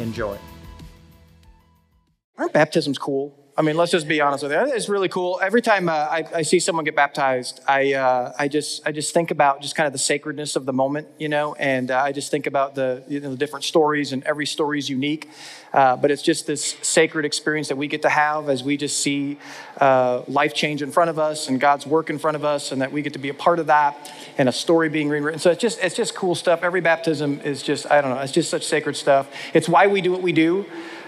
Enjoy. Aren't baptisms cool? I mean, let's just be honest with you. It's really cool. Every time uh, I, I, see someone get baptized, I, uh, I just, I just think about just kind of the sacredness of the moment, you know, and uh, I just think about the, you know, the different stories, and every story is unique. Uh, but it's just this sacred experience that we get to have as we just see uh, life change in front of us and God's work in front of us, and that we get to be a part of that, and a story being rewritten. So it's just, it's just cool stuff. Every baptism is just, I don't know, it's just such sacred stuff. It's why we do what we do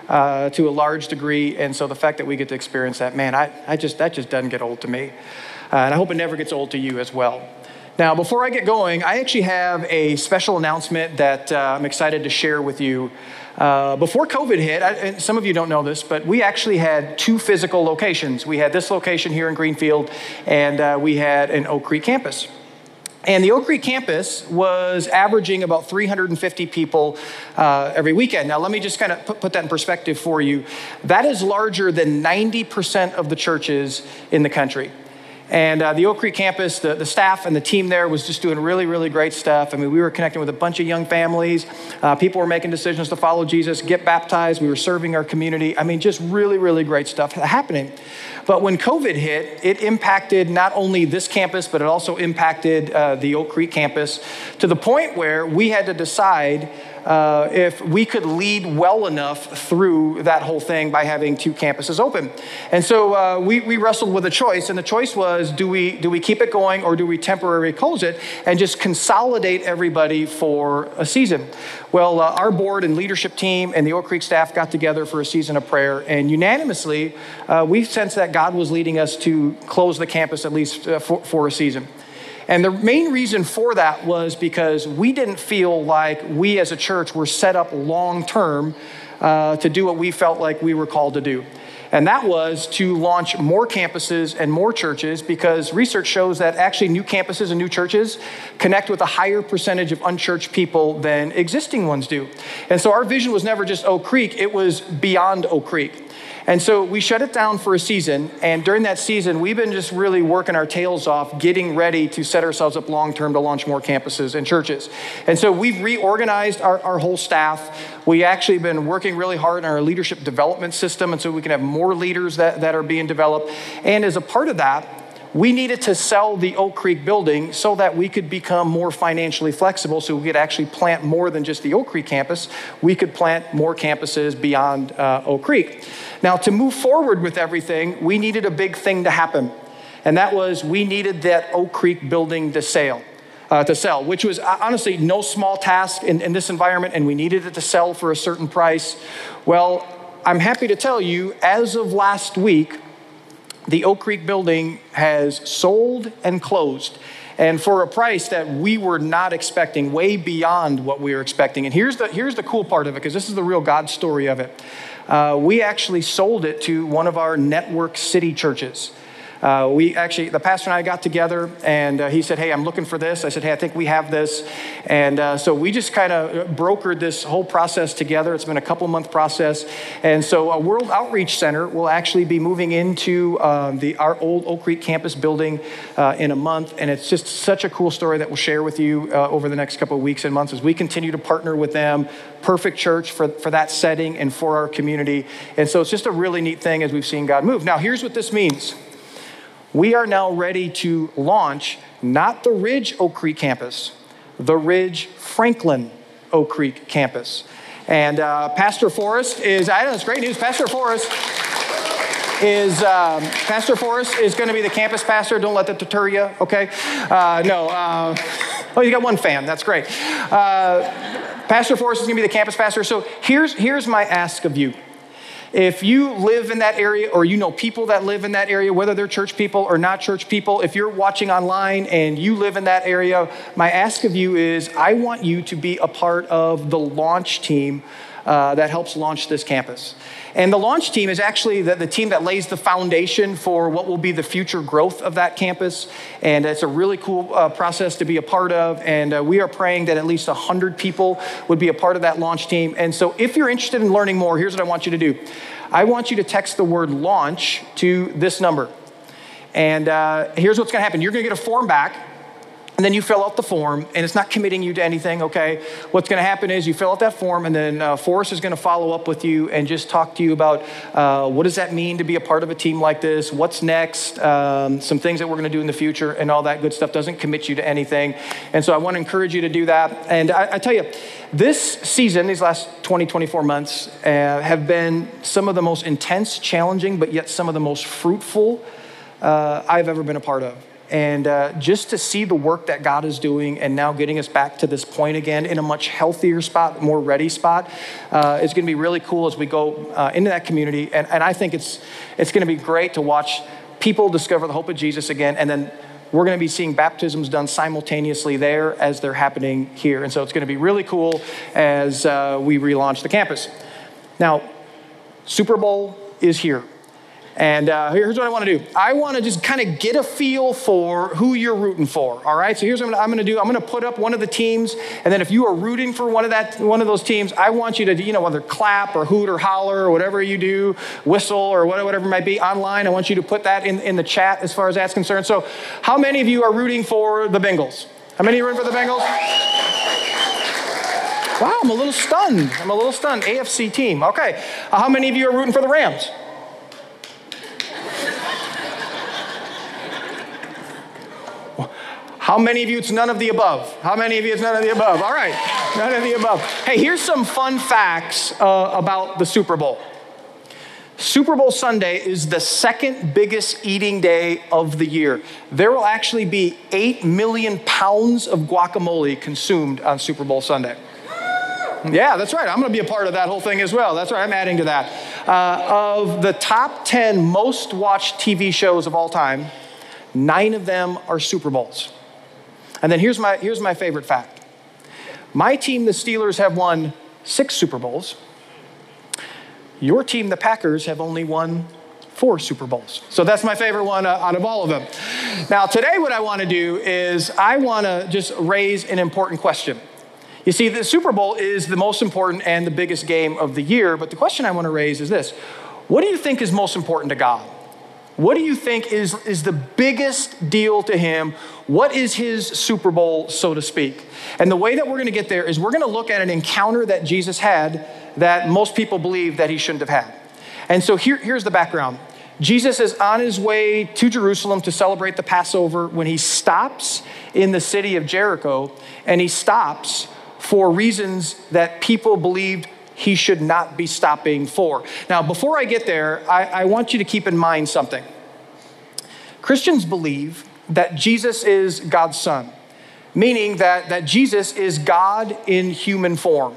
uh, to a large degree. And so the fact that we get to experience that, man, I, I just, that just doesn't get old to me. Uh, and I hope it never gets old to you as well. Now, before I get going, I actually have a special announcement that uh, I'm excited to share with you. Uh, before COVID hit, I, some of you don't know this, but we actually had two physical locations. We had this location here in Greenfield, and uh, we had an Oak Creek campus. And the Oak Creek campus was averaging about 350 people uh, every weekend. Now, let me just kind of put, put, that in perspective for you. That is larger than 90% of the churches in the country. And uh, the Oak Creek campus, the, the staff and the team there was just doing really, really great stuff. I mean, we were connecting with a bunch of young families. Uh, people were making decisions to follow Jesus, get baptized. We were serving our community. I mean, just really, really great stuff happening. But when COVID hit, it impacted not only this campus, but it also impacted uh, the Oak Creek campus to the point where we had to decide uh, if we could lead well enough through that whole thing by having two campuses open. And so uh, we, we wrestled with a choice, and the choice was do we, do we keep it going or do we temporarily close it and just consolidate everybody for a season? Well, uh, our board and leadership team and the Oak Creek staff got together for a season of prayer, and unanimously, uh, we sensed that God was leading us to close the campus at least uh, for, for a season. And the main reason for that was because we didn't feel like we as a church were set up long term uh, to do what we felt like we were called to do. And that was to launch more campuses and more churches because research shows that actually new campuses and new churches connect with a higher percentage of unchurched people than existing ones do. And so our vision was never just Oak Creek, it was beyond Oak Creek. And so we shut it down for a season. And during that season, we've been just really working our tails off, getting ready to set ourselves up long term to launch more campuses and churches. And so we've reorganized our, our whole staff. We actually been working really hard on our leadership development system. And so we can have more leaders that, that are being developed. And as a part of that, we needed to sell the Oak Creek building so that we could become more financially flexible so we could actually plant more than just the Oak Creek campus. We could plant more campuses beyond uh, Oak Creek. Now, to move forward with everything, we needed a big thing to happen, and that was we needed that Oak Creek building to sell. Uh, to sell, which was uh, honestly no small task in, in this environment, and we needed it to sell for a certain price. Well, I'm happy to tell you, as of last week, the Oak Creek building has sold and closed and for a price that we were not expecting, way beyond what we were expecting. And here's the, here's the cool part of it, because this is the real God story of it. Uh, we actually sold it to one of our network city churches. Uh, we actually, the pastor and I got together and uh, he said, Hey, I'm looking for this. I said, Hey, I think we have this. And uh, so we just kind of brokered this whole process together. It's been a couple month process. And so a World Outreach Center will actually be moving into um, the, our old Oak Creek campus building uh, in a month. And it's just such a cool story that we'll share with you uh, over the next couple of weeks and months as we continue to partner with them. Perfect church for, for that setting and for our community. And so it's just a really neat thing as we've seen God move. Now, here's what this means we are now ready to launch not the Ridge Oak Creek campus, the Ridge Franklin Oak Creek campus. And uh, Pastor Forrest is, I know it's great news. Pastor Forrest is, um, Pastor Forrest is going to be the campus pastor. Don't let that deter you, okay? Uh, no. Uh, oh, you got one fan. That's great. Uh, pastor Forrest is going to be the campus pastor. So here's, here's my ask of you. If you live in that area or you know people that live in that area, whether they're church people or not church people, if you're watching online and you live in that area, my ask of you is I want you to be a part of the launch team uh, that helps launch this campus. And the launch team is actually the, the team that lays the foundation for what will be the future growth of that campus. And it's a really cool uh, process to be a part of. And uh, we are praying that at least 100 people would be a part of that launch team. And so if you're interested in learning more, here's what I want you to do I want you to text the word launch to this number. And uh, here's what's going to happen you're going to get a form back and then you fill out the form, and it's not committing you to anything, okay? What's gonna happen is you fill out that form, and then uh, Forrest is gonna follow up with you and just talk to you about uh, what does that mean to be a part of a team like this, what's next, um, some things that we're gonna do in the future, and all that good stuff doesn't commit you to anything. And so I wanna encourage you to do that. And I, I tell you, this season, these last 20, 24 months, uh, have been some of the most intense, challenging, but yet some of the most fruitful uh, I've ever been a part of. And uh, just to see the work that God is doing and now getting us back to this point again in a much healthier spot, more ready spot, uh, is going to be really cool as we go uh, into that community. And, and I think it's, it's going to be great to watch people discover the hope of Jesus again. And then we're going to be seeing baptisms done simultaneously there as they're happening here. And so it's going to be really cool as uh, we relaunch the campus. Now, Super Bowl is here. And uh, here's what I want to do I want to just kind of get a feel for who you're rooting for. All right. So here's what I'm going to do I'm going to put up one of the teams. And then if you are rooting for one of, that, one of those teams, I want you to, you know, whether clap or hoot or holler or whatever you do, whistle or whatever it might be online. I want you to put that in, in the chat as far as that's concerned. So, how many of you are rooting for the Bengals? How many are rooting for the Bengals? Wow, I'm a little stunned. I'm a little stunned. AFC team. Okay. Uh, how many of you are rooting for the Rams? How many of you it's none of the above? How many of you it's none of the above? All right, none of the above. Hey, here's some fun facts uh, about the Super Bowl. Super Bowl Sunday is the second biggest eating day of the year. There will actually be 8 million pounds of guacamole consumed on Super Bowl Sunday. Yeah, that's right. I'm going to be a part of that whole thing as well. That's right. I'm adding to that. Uh, of the top 10 most watched TV shows of all time, nine of them are Super Bowls. And then here's my, here's my favorite fact my team, the Steelers, have won six Super Bowls. Your team, the Packers, have only won four Super Bowls. So that's my favorite one uh, out of all of them. Now, today, what I want to do is I want to just raise an important question. You see, the Super Bowl is the most important and the biggest game of the year, but the question I want to raise is this What do you think is most important to God? What do you think is, is the biggest deal to him? What is his Super Bowl, so to speak? And the way that we're going to get there is we're going to look at an encounter that Jesus had that most people believe that he shouldn't have had. And so here, here's the background Jesus is on his way to Jerusalem to celebrate the Passover when he stops in the city of Jericho, and he stops for reasons that people believed he should not be stopping for. Now, before I get there, I, I want you to keep in mind something. Christians believe that Jesus is God's son, meaning that, that Jesus is God in human form.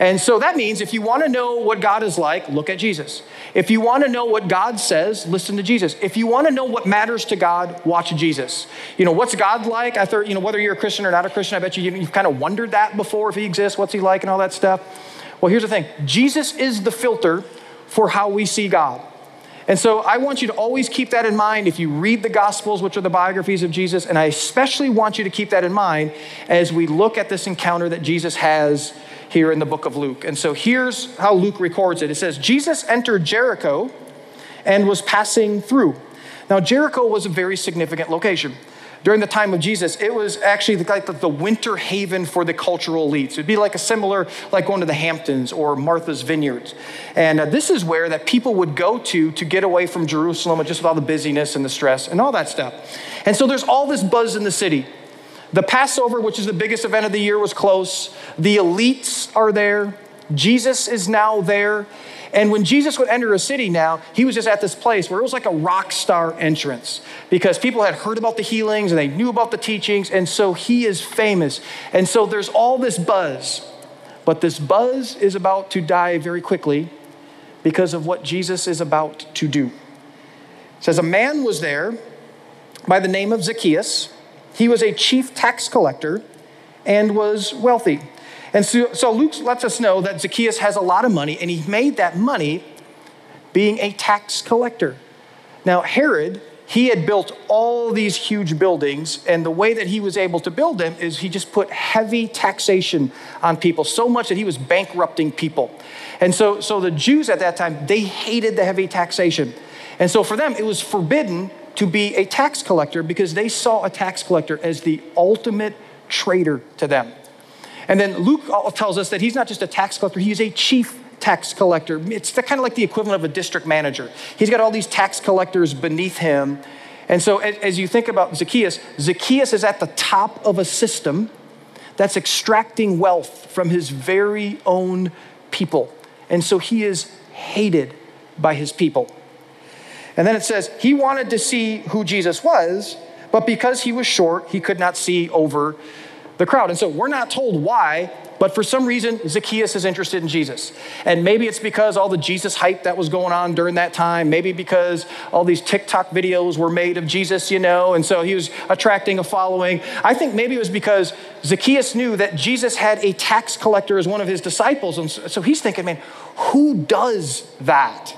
And so that means if you want to know what God is like, look at Jesus. If you want to know what God says, listen to Jesus. If you want to know what matters to God, watch Jesus. You know, what's God like? I thought, you know, whether you're a Christian or not a Christian, I bet you you've kind of wondered that before if he exists, what's he like, and all that stuff. Well, here's the thing Jesus is the filter for how we see God. And so I want you to always keep that in mind if you read the Gospels, which are the biographies of Jesus. And I especially want you to keep that in mind as we look at this encounter that Jesus has here in the book of Luke. And so here's how Luke records it it says, Jesus entered Jericho and was passing through. Now, Jericho was a very significant location during the time of Jesus, it was actually like the winter haven for the cultural elites. It'd be like a similar, like going to the Hamptons or Martha's Vineyards. And uh, this is where that people would go to to get away from Jerusalem just with all the busyness and the stress and all that stuff. And so there's all this buzz in the city. The Passover, which is the biggest event of the year, was close. The elites are there. Jesus is now there. And when Jesus would enter a city now, he was just at this place where it was like a rock star entrance because people had heard about the healings and they knew about the teachings. And so he is famous. And so there's all this buzz. But this buzz is about to die very quickly because of what Jesus is about to do. It says, A man was there by the name of Zacchaeus. He was a chief tax collector and was wealthy. And so, so Luke lets us know that Zacchaeus has a lot of money, and he made that money being a tax collector. Now, Herod, he had built all these huge buildings, and the way that he was able to build them is he just put heavy taxation on people, so much that he was bankrupting people. And so, so the Jews at that time, they hated the heavy taxation. And so for them, it was forbidden to be a tax collector because they saw a tax collector as the ultimate traitor to them. And then Luke tells us that he's not just a tax collector, he's a chief tax collector. It's kind of like the equivalent of a district manager. He's got all these tax collectors beneath him. And so, as you think about Zacchaeus, Zacchaeus is at the top of a system that's extracting wealth from his very own people. And so, he is hated by his people. And then it says, he wanted to see who Jesus was, but because he was short, he could not see over the crowd. And so we're not told why, but for some reason, Zacchaeus is interested in Jesus. And maybe it's because all the Jesus hype that was going on during that time. Maybe because all these TikTok videos were made of Jesus, you know, and so he was attracting a following. I think maybe it was because Zacchaeus knew that Jesus had a tax collector as one of his disciples. And so he's thinking, man, who does that?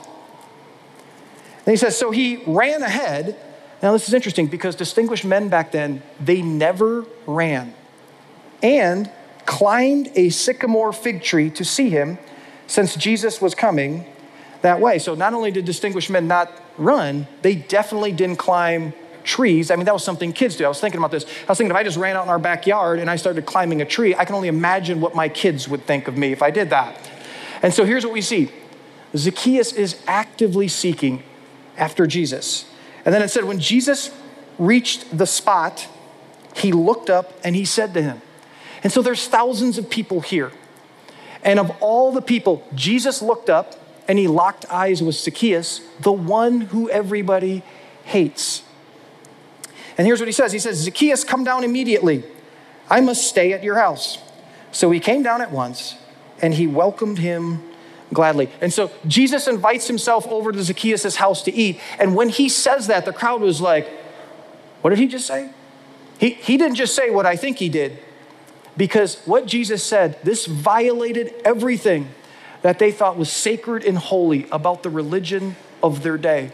And he says, so he ran ahead. Now, this is interesting because distinguished men back then, they never ran and climbed a sycamore fig tree to see him since Jesus was coming that way. So not only did distinguished men not run, they definitely didn't climb trees. I mean, that was something kids do. I was thinking about this. I was thinking if I just ran out in our backyard and I started climbing a tree, I can only imagine what my kids would think of me if I did that. And so here's what we see Zacchaeus is actively seeking after Jesus. And then it said, when Jesus reached the spot, he looked up and he said to him, and so there's thousands of people here. And of all the people, Jesus looked up and he locked eyes with Zacchaeus, the one who everybody hates. And here's what he says He says, Zacchaeus, come down immediately. I must stay at your house. So he came down at once and he welcomed him gladly. And so Jesus invites himself over to Zacchaeus' house to eat. And when he says that, the crowd was like, What did he just say? He, he didn't just say what I think he did. Because what Jesus said, this violated everything that they thought was sacred and holy about the religion of their day.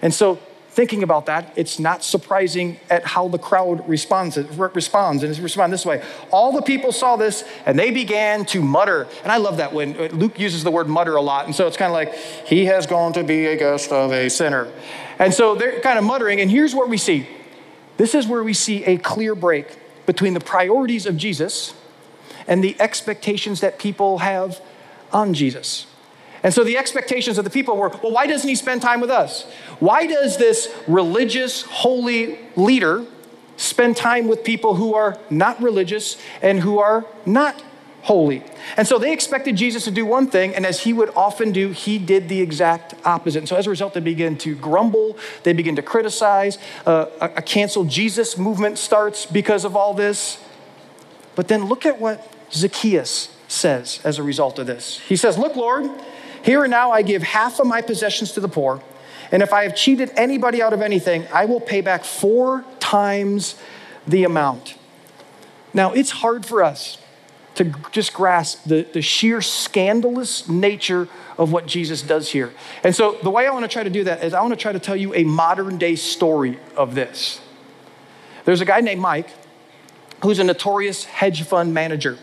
And so, thinking about that, it's not surprising at how the crowd responds, responds and it's respond this way. All the people saw this and they began to mutter. And I love that when uh, Luke uses the word mutter a lot. And so it's kind of like, he has gone to be a guest of a sinner. And so they're kind of muttering. And here's what we see this is where we see a clear break between the priorities of Jesus and the expectations that people have on Jesus. And so the expectations of the people were well, why doesn't he spend time with us? Why does this religious, holy leader spend time with people who are not religious and who are not holy. And so they expected Jesus to do one thing, and as he would often do, he did the exact opposite. And so as a result, they begin to grumble, they begin to criticize. Uh, a, a cancel Jesus movement starts because of all this. But then look at what Zacchaeus says as a result of this. He says, Look, Lord, here and now I give half of my possessions to the poor, and if I have cheated anybody out of anything, I will pay back four times the amount. Now, it's hard for us to just grasp the, the sheer scandalous nature of what Jesus does here. And so, the way I want to try to do that is I want to try to tell you a modern day story of this. There's a guy named Mike who's a notorious hedge fund manager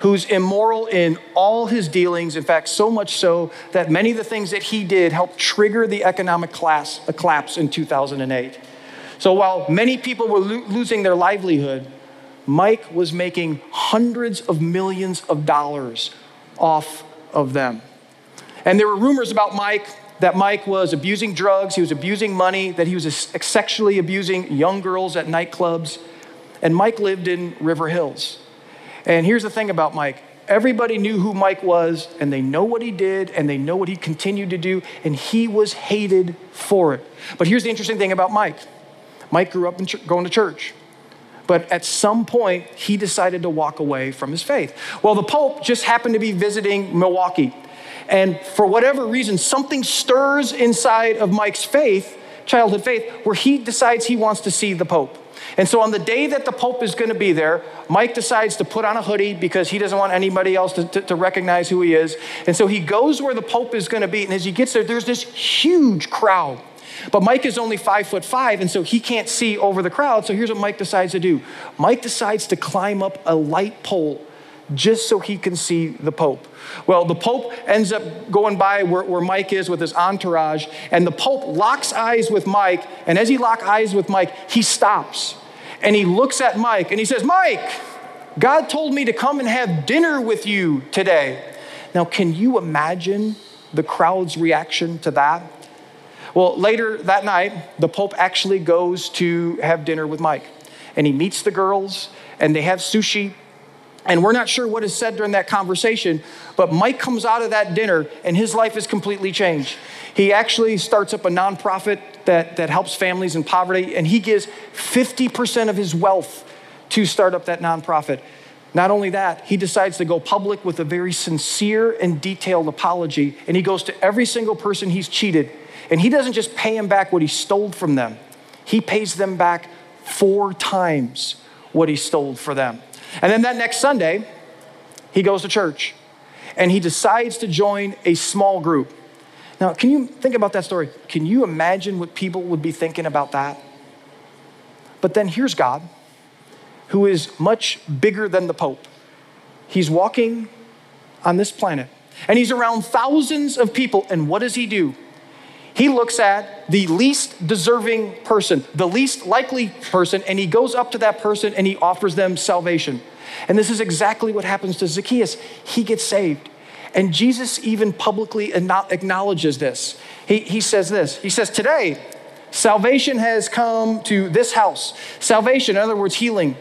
who's immoral in all his dealings. In fact, so much so that many of the things that he did helped trigger the economic class, collapse in 2008. So while many people were lo- losing their livelihood, Mike was making hundreds of millions of dollars off of them. And there were rumors about Mike that Mike was abusing drugs, he was abusing money, that he was sexually abusing young girls at nightclubs. And Mike lived in River Hills. And here's the thing about Mike everybody knew who Mike was, and they know what he did, and they know what he continued to do, and he was hated for it. But here's the interesting thing about Mike Mike grew up ch- going to church. But at some point, he decided to walk away from his faith. Well, the Pope just happened to be visiting Milwaukee. And for whatever reason, something stirs inside of Mike's faith childhood faith where he decides he wants to see the Pope. And so on the day that the Pope is going to be there, Mike decides to put on a hoodie because he doesn't want anybody else to, to, to recognize who he is. And so he goes where the Pope is going to be. And as he gets there, there's this huge crowd. But Mike is only five foot five, and so he can't see over the crowd. So here's what Mike decides to do Mike decides to climb up a light pole just so he can see the Pope. Well, the Pope ends up going by where, where, Mike is with his entourage, and the Pope locks eyes with Mike. And as he locks eyes with Mike, he stops and he looks at Mike and he says, Mike, God told me to come and have dinner with you today. Now, can you imagine the crowd's reaction to that? Well, later that night, the Pope actually goes to have dinner with Mike. And he meets the girls, and they have sushi. And we're not sure what is said during that conversation, but Mike comes out of that dinner, and his life is completely changed. He actually starts up a nonprofit that, that helps families in poverty, and he gives 50% of his wealth to start up that nonprofit. Not only that, he decides to go public with a very sincere and detailed apology, and he goes to every single person he's cheated, and he doesn't just pay him back what he stole from them, he pays them back four times what he stole for them. And then that next Sunday, he goes to church and he decides to join a small group. Now, can you think about that story? Can you imagine what people would be thinking about that? But then here's God, who is much bigger than the Pope. He's walking on this planet, and he's around thousands of people. And what does he do? He looks at the least deserving person, the least likely person, and he goes up to that person and he offers them salvation. And this is exactly what happens to Zacchaeus. He gets saved. And Jesus even publicly acknowledges this. He, he says this He says, Today, salvation has come to this house. Salvation, in other words, healing,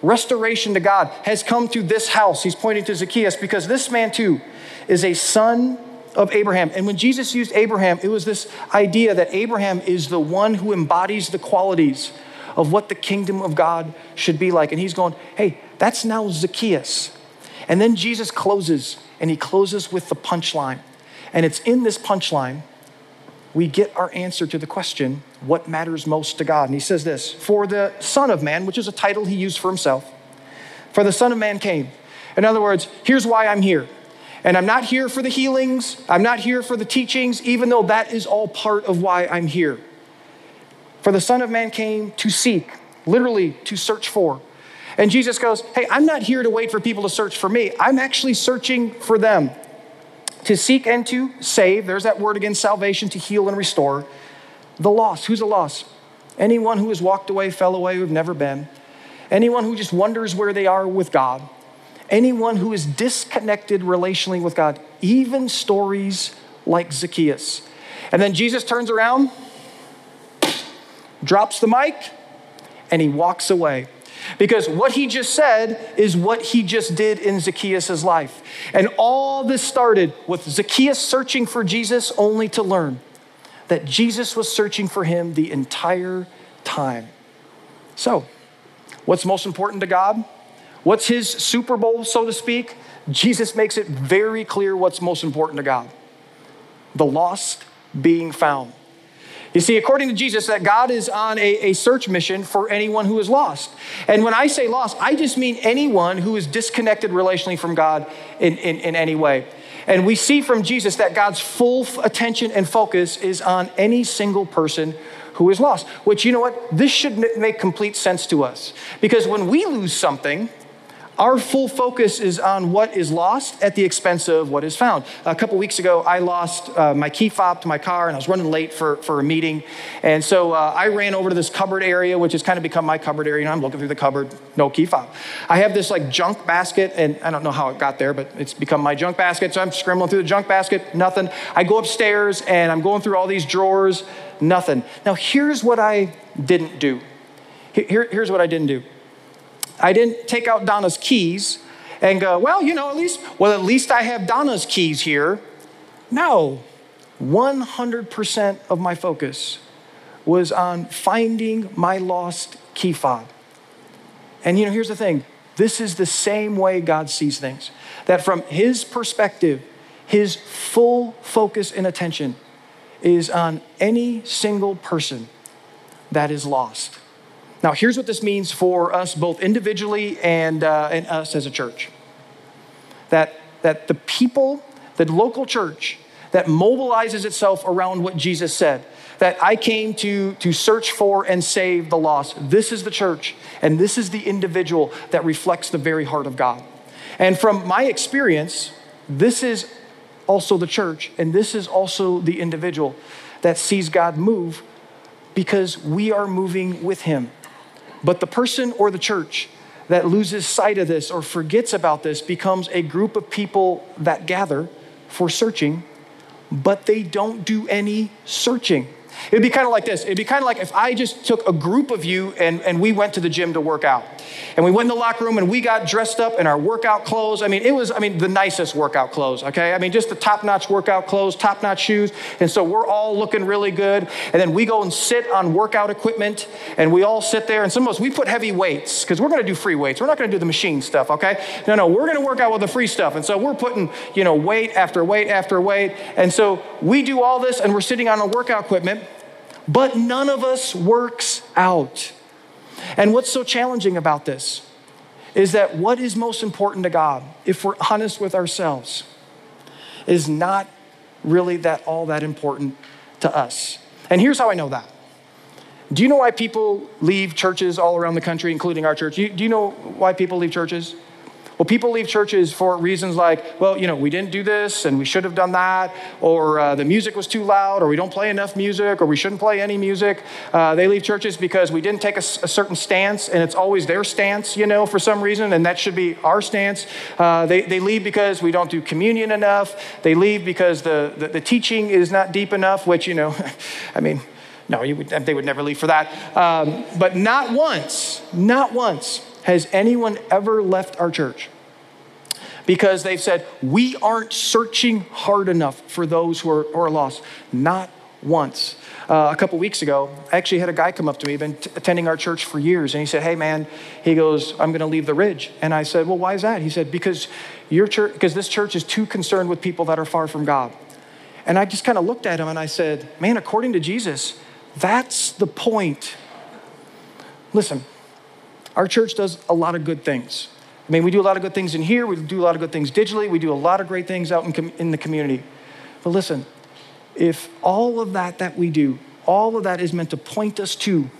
restoration to God, has come to this house. He's pointing to Zacchaeus because this man too is a son of Abraham. And when Jesus used Abraham, it was this idea that Abraham is the one who embodies the qualities of what the kingdom of God should be like. And he's going, Hey, that's now Zacchaeus. And then Jesus closes and he closes with the punchline. And it's in this punchline we get our answer to the question, what matters most to God? And he says this For the Son of Man, which is a title he used for himself, for the Son of Man came. In other words, here's why I'm here. And I'm not here for the healings, I'm not here for the teachings, even though that is all part of why I'm here. For the Son of Man came to seek, literally to search for, and Jesus goes, Hey, I'm not here to wait for people to search for me. I'm actually searching for them to seek and to save. There's that word again salvation, to heal and restore. The lost. Who's a lost? Anyone who has walked away, fell away, who've never been. Anyone who just wonders where they are with God. Anyone who is disconnected relationally with God. Even stories like Zacchaeus. And then Jesus turns around, drops the mic, and he walks away. Because what he just said is what he just did in Zacchaeus' life. And all this started with Zacchaeus searching for Jesus only to learn that Jesus was searching for him the entire time. So, what's most important to God? What's his Super Bowl, so to speak? Jesus makes it very clear what's most important to God the lost being found. You see, according to Jesus, that God is on a, a, search mission for anyone who is lost. And when I say lost, I just mean anyone who is disconnected relationally from God in, in, in any way. And we see from Jesus that God's full attention and focus is on any single person who is lost. Which, you know what? This should make complete sense to us. Because when we lose something, our full focus is on what is lost at the expense of what is found. A couple weeks ago, I lost uh, my key fob to my car and I was running late for, for a meeting. And so uh, I ran over to this cupboard area, which has kind of become my cupboard area. And I'm looking through the cupboard, no key fob. I have this like junk basket, and I don't know how it got there, but it's become my junk basket. So I'm scrambling through the junk basket, nothing. I go upstairs and I'm going through all these drawers, nothing. Now, here's what I didn't do. Here, here's what I didn't do. I didn't take out Donna's keys and go, well, you know, at least, well, at least I have Donna's keys here. No, 100% of my focus was on finding my lost key fob. And you know, here's the thing this is the same way God sees things. That from His perspective, His full focus and attention is on any single person that is lost. Now, here's what this means for us both individually and, uh, and us as a church that, that the people, the local church that mobilizes itself around what Jesus said, that I came to, to search for and save the lost. This is the church, and this is the individual that reflects the very heart of God. And from my experience, this is also the church, and this is also the individual that sees God move because we are moving with Him. But the person or the church that loses sight of this or forgets about this becomes a group of people that gather for searching, but they don't do any searching. It'd be kind of like this. It'd be kind of like if I just took a group of you and, and we went to the gym to work out. And we went in the locker room and we got dressed up in our workout clothes. I mean, it was, I mean, the nicest workout clothes, okay? I mean, just the top notch workout clothes, top notch shoes. And so we're all looking really good. And then we go and sit on workout equipment and we all sit there. And some of us, we put heavy weights because we're going to do free weights. We're not going to do the machine stuff, okay? No, no, we're going to work out with the free stuff. And so we're putting, you know, weight after weight after weight. And so we do all this and we're sitting on a workout equipment but none of us works out. And what's so challenging about this is that what is most important to God, if we're honest with ourselves, is not really that all that important to us. And here's how I know that. Do you know why people leave churches all around the country, including our church? Do you, know why people leave churches? Well, people leave churches for reasons like, well, you know, we didn't do this and we should have done that, or uh, the music was too loud, or we don't play enough music, or we shouldn't play any music. Uh, they leave churches because we didn't take a, a, certain stance, and it's always their stance, you know, for some reason, and that should be our stance. Uh, they, they leave because we don't do communion enough. They leave because the, the, the teaching is not deep enough, which, you know, I mean, no, would, they would never leave for that. Um, but not once, not once has anyone ever left our church because they've said, We aren't searching hard enough for those who are, who are lost. Not once. Uh, a couple weeks ago, I actually had a guy come up to me, been t- attending our church for years, and he said, Hey man, he goes, I'm going to leave the ridge. And I said, Well, why is that? He said, Because your church, because this church is too concerned with people that are far from God. And I just kind of looked at him and I said, Man, according to Jesus, that's the point. Listen, our church does a lot of good things. I mean, we do a lot of good things in here, we do a lot of good things digitally, we do a lot of great things out in, com- in the community. But listen, if all of that that we do, all of that is meant to point us to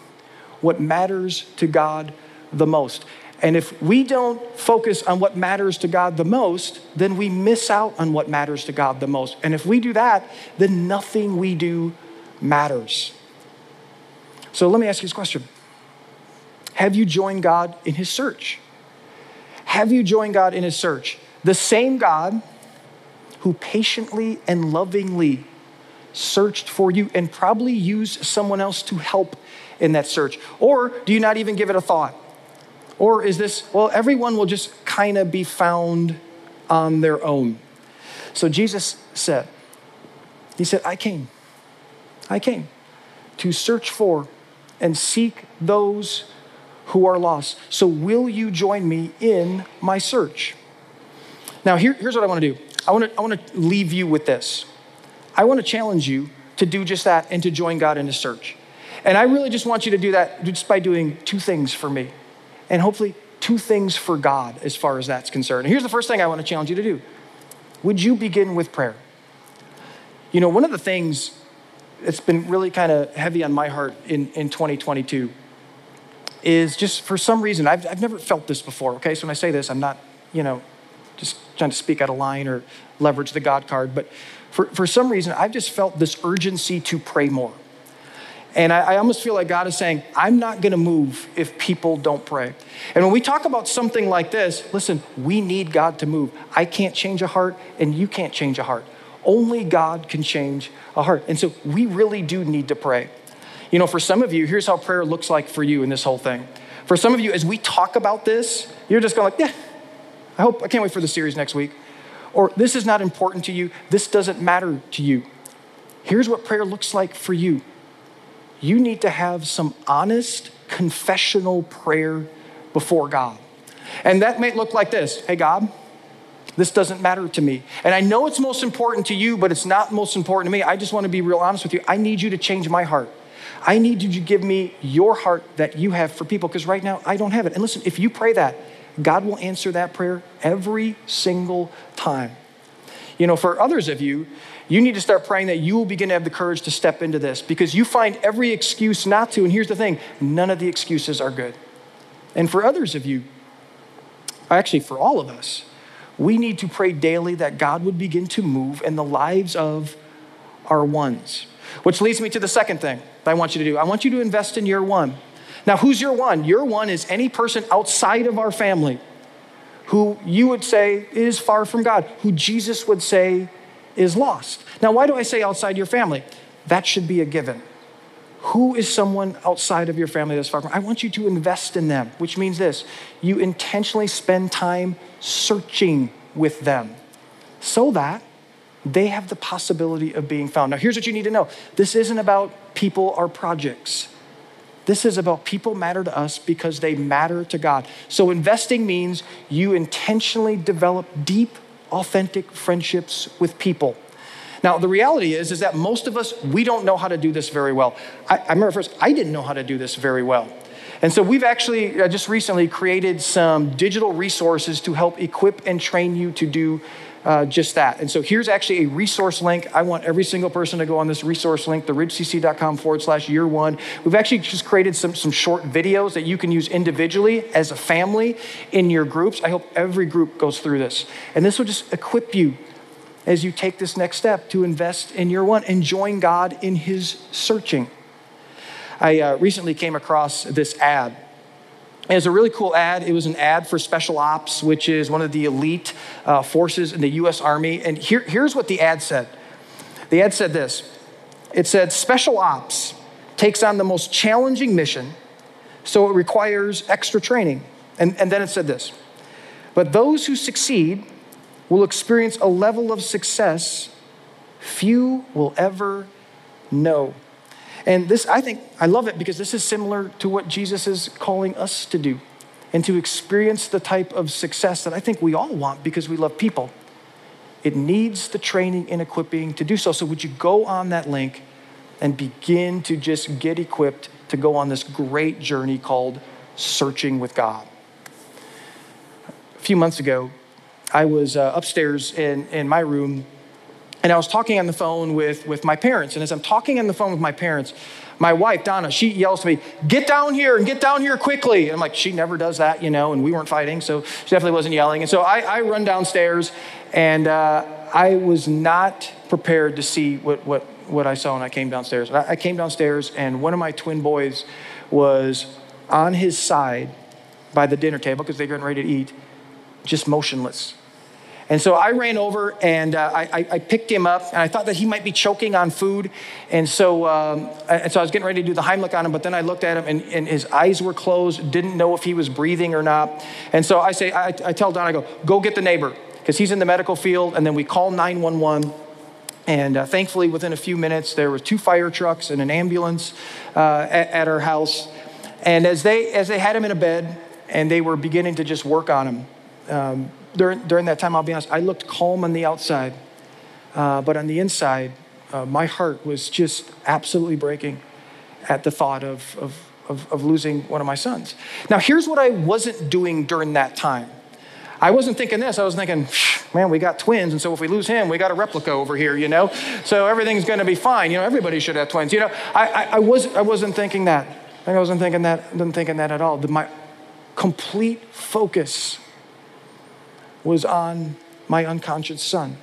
what matters to God the most. And if we don't focus on what matters to God the most, then we miss out on what matters to God the most. And if we do that, then nothing we do matters. So let me ask you this question Have you joined God in his search? Have you joined God in his search? The same God who patiently and lovingly searched for you and probably used someone else to help in that search? Or do you not even give it a thought? Or is this, well, everyone will just kind of be found on their own? So Jesus said, He said, I came. I came to search for and seek those who are lost. So, will you join me in my search? Now, here, here's what I want to do I want to, I leave you with this. I want to challenge you to do just that and to join God in His search. And I really just want you to do that just by doing two things for me, and hopefully two things for God as far as that's concerned. And here's the first thing I want to challenge you to do Would you begin with prayer? You know, one of the things that's been really kind of heavy on my heart in, in 2022 is just for some reason, I've, I've never felt this before, okay? So when I say this, I'm not, you know, just trying to speak out of line or leverage the God card, but for, for some reason, I've just felt this urgency to pray more. And I, I, almost feel like God is saying, I'm not gonna move if people don't pray. And when we talk about something like this, listen, we need God to move. I can't change a heart, and you can't change a heart. Only God can change a heart. And so we really do need to pray. You know, for some of you, here's how prayer looks like for you in this whole thing. For some of you, as we talk about this, you're just going like, yeah, I hope, I can't wait for the series next week. Or this is not important to you. This doesn't matter to you. Here's what prayer looks like for you. You need to have some honest confessional prayer before God. And that may look like this Hey, God, This doesn't matter to me. And I know it's most important to you, but it's not most important to me. I just want to be real honest with you. I need you to change my heart. I need you to give me your heart that you have for people because right now I don't have it. And listen, if you pray that, God will answer that prayer every single time. You know, for others of you, you need to start praying that you will begin to have the courage to step into this because you find every excuse not to. And here's the thing none of the excuses are good. And for others of you, actually, for all of us, we need to pray daily that God would begin to move in the lives of our ones. Which leads me to the second thing that I want you to do. I want you to invest in your one. Now, who's your one? Your one is any person outside of our family who you would say is far from God, who Jesus would say is lost. Now, why do I say outside your family? That should be a given. Who is someone outside of your family that's far from? I want you to invest in them, which means this you intentionally spend time searching with them so that they have the possibility of being found. Now, here's what you need to know this isn't about people or projects. This is about people matter to us because they matter to God. So, investing means you intentionally develop deep, authentic friendships with people. Now, the reality is, is that most of us, we don't know how to do this very well. I, I remember first, I didn't know how to do this very well. And so we've actually uh, just recently created some digital resources to help equip and train you to do uh, just that. And so here's actually a resource link. I want every single person to go on this resource link, theridgecc.com forward slash your one. We've actually just created some, some short videos that you can use individually as a family in your groups. I hope every group goes through this. And this will just equip you as you take this next step to invest in your one and join God in his searching. I uh, recently came across this ad it was a really cool ad. It was an ad for Special Ops, which is one of the elite uh, forces in the US Army. And here, here's what the ad said the ad said this it said, Special Ops takes on the most challenging mission, so it requires extra training. And, and then it said this But those who succeed will experience a level of success few will ever know. And this, I think, I love it because this is similar to what Jesus is calling us to do and to experience the type of success that I think we all want because we love people. It needs the training and equipping to do so. So, would you go on that link and begin to just get equipped to go on this great journey called Searching with God? A few months ago, I was uh, upstairs in, in my room and I was talking on the phone with, with my parents. And as I'm talking on the phone with my parents, my wife, Donna, she yells to me, Get down here and get down here quickly. And I'm like, She never does that, you know, and we weren't fighting, so she definitely wasn't yelling. And so I, I run downstairs, and uh, I was not prepared to see what, what, what I saw when I came downstairs. I, I came downstairs, and one of my twin boys was on his side by the dinner table because they're getting ready to eat, just motionless and so I ran over and uh, I, I, picked him up, and I thought that he might be choking on food. And so, um, I, so I was getting ready to do the Heimlich on him, but then I looked at him and, and his eyes were closed, didn't know if he was breathing or not. And so I say, I, I tell Don, I go, go get the neighbor, because he's in the medical field. And then we call 911. And uh, thankfully, within a few minutes, there were two fire trucks and an ambulance uh, at, at, our house. And as they, as they had him in a bed and they were beginning to just work on him, um, during, during that time, I'll be honest, I looked calm on the outside, uh, but on the inside, uh, my heart was just absolutely breaking at the thought of, of, of, of losing one of my sons. Now, here's what I wasn't doing during that time. I wasn't thinking this. I was thinking, man, we got twins, and so if we lose him, we got a replica over here, you know. So everything's going to be fine. You know, everybody should have twins. You know, I, I, I was I wasn't thinking that. I wasn't thinking that. Wasn't thinking that at all. My complete focus was on my unconscious son.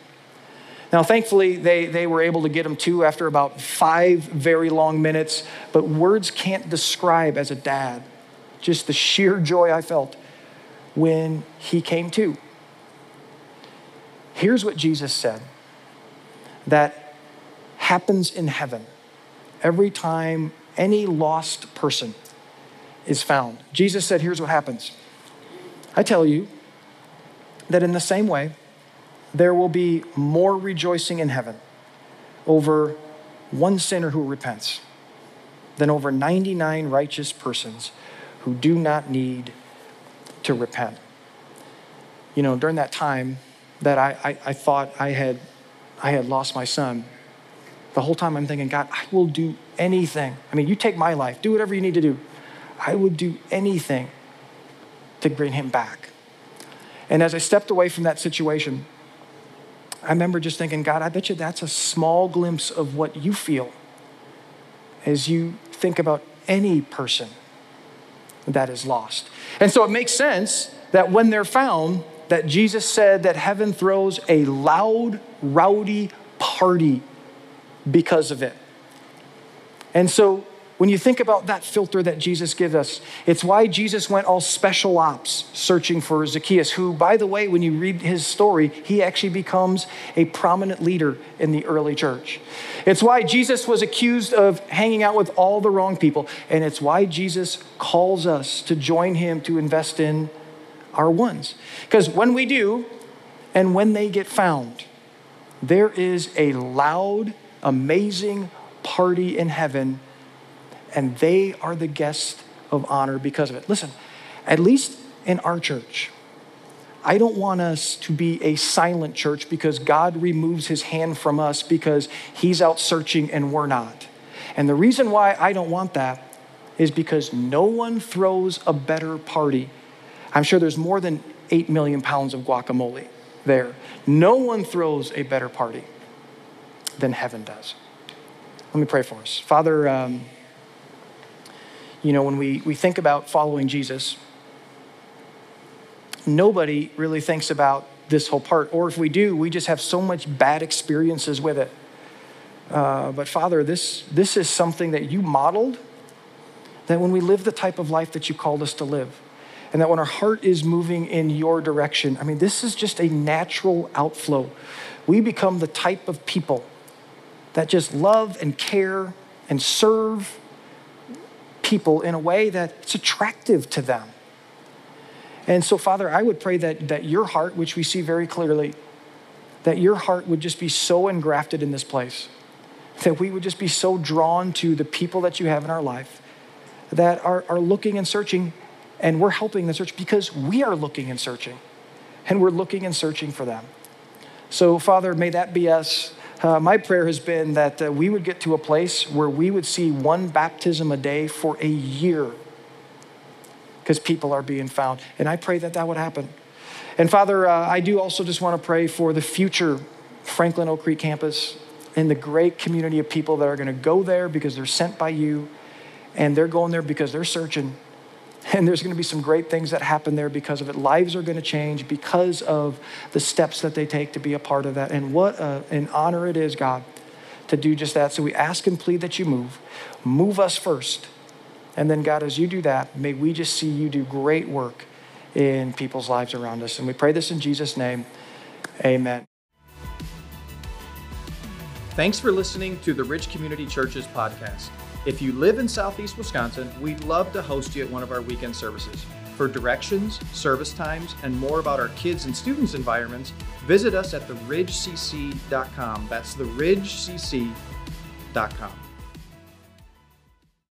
Now, thankfully, they, they were able to get him to after about five very long minutes, but words can't describe as a dad just the sheer joy I felt when he came to. Here's what Jesus said that happens in heaven every time any lost person is found. Jesus said, Here's what happens. I tell you, that in the same way, there will be more rejoicing in heaven over one sinner who repents than over 99 righteous persons who do not need to repent. You know, during that time, that I, I, I thought I had, I had lost my son, the whole time I'm thinking, God, I will do anything. I mean, you take my life, do whatever you need to do. I would do anything to bring him back. And as I stepped away from that situation, I remember just thinking, God, I bet you that's a small glimpse of what you feel as you think about any person that is lost. And so it makes sense that when they're found, that Jesus said that heaven throws a loud, rowdy party because of it. And so when you think about that filter that Jesus gives us, it's why Jesus went all special ops searching for Zacchaeus, who, by the way, when you read his story, he actually becomes a prominent leader in the early church. It's why Jesus was accused of hanging out with all the wrong people. And it's why Jesus calls us to join him to invest in our ones. Because when we do, and when they get found, there is a loud, amazing party in heaven and they are the guests of honor because of it. Listen, at least in our church, I don't want us to be a silent church because God removes his hand from us because he's out searching and we're not. And the reason why I don't want that is because no one throws a better party. I'm sure there's more than 8 million pounds of guacamole there. No one throws a better party than heaven does. Let me pray for us. Father, um, you know, when we, we think about following Jesus, nobody really thinks about this whole part. Or if we do, we just have so much bad experiences with it. Uh, but Father, this, this is something that you modeled, that when we live the type of life that you called us to live, and that when our heart is moving in your direction, I mean, this is just a natural outflow. We become the type of people that just love and care and serve people in a way that's attractive to them. And so, Father, I would pray that, that your heart, which we see very clearly, that your heart would just be so engrafted in this place, that we would just be so drawn to the people that you have in our life that are, are looking and searching, and we're helping the search because we are looking and searching, and we're looking and searching for them. So, Father, may that be us uh, my prayer has been that uh, we would get to a place where we would see one baptism a day for a year because people are being found. And I pray that that would happen. And Father, uh, I do also just want to pray for the future Franklin Oak Creek campus and the great community of people that are going to go there because they're sent by you and they're going there because they're searching and there's going to be some great things that happen there because of it. Lives are going to change because of the steps that they take to be a part of that. And what a, an honor it is, God, to do just that. So we ask and plead that you move. Move us first. And then, God, as you do that, may we just see you do great work in people's lives around us. And we pray this in Jesus' name. Amen. Thanks for listening to the Ridge Community Church's podcast. If you live in Southeast Wisconsin, we'd love to host you at one of our weekend services. For directions, service times, and more about our kids and students' environments, visit us at theridgecc.com. That's theridgecc.com.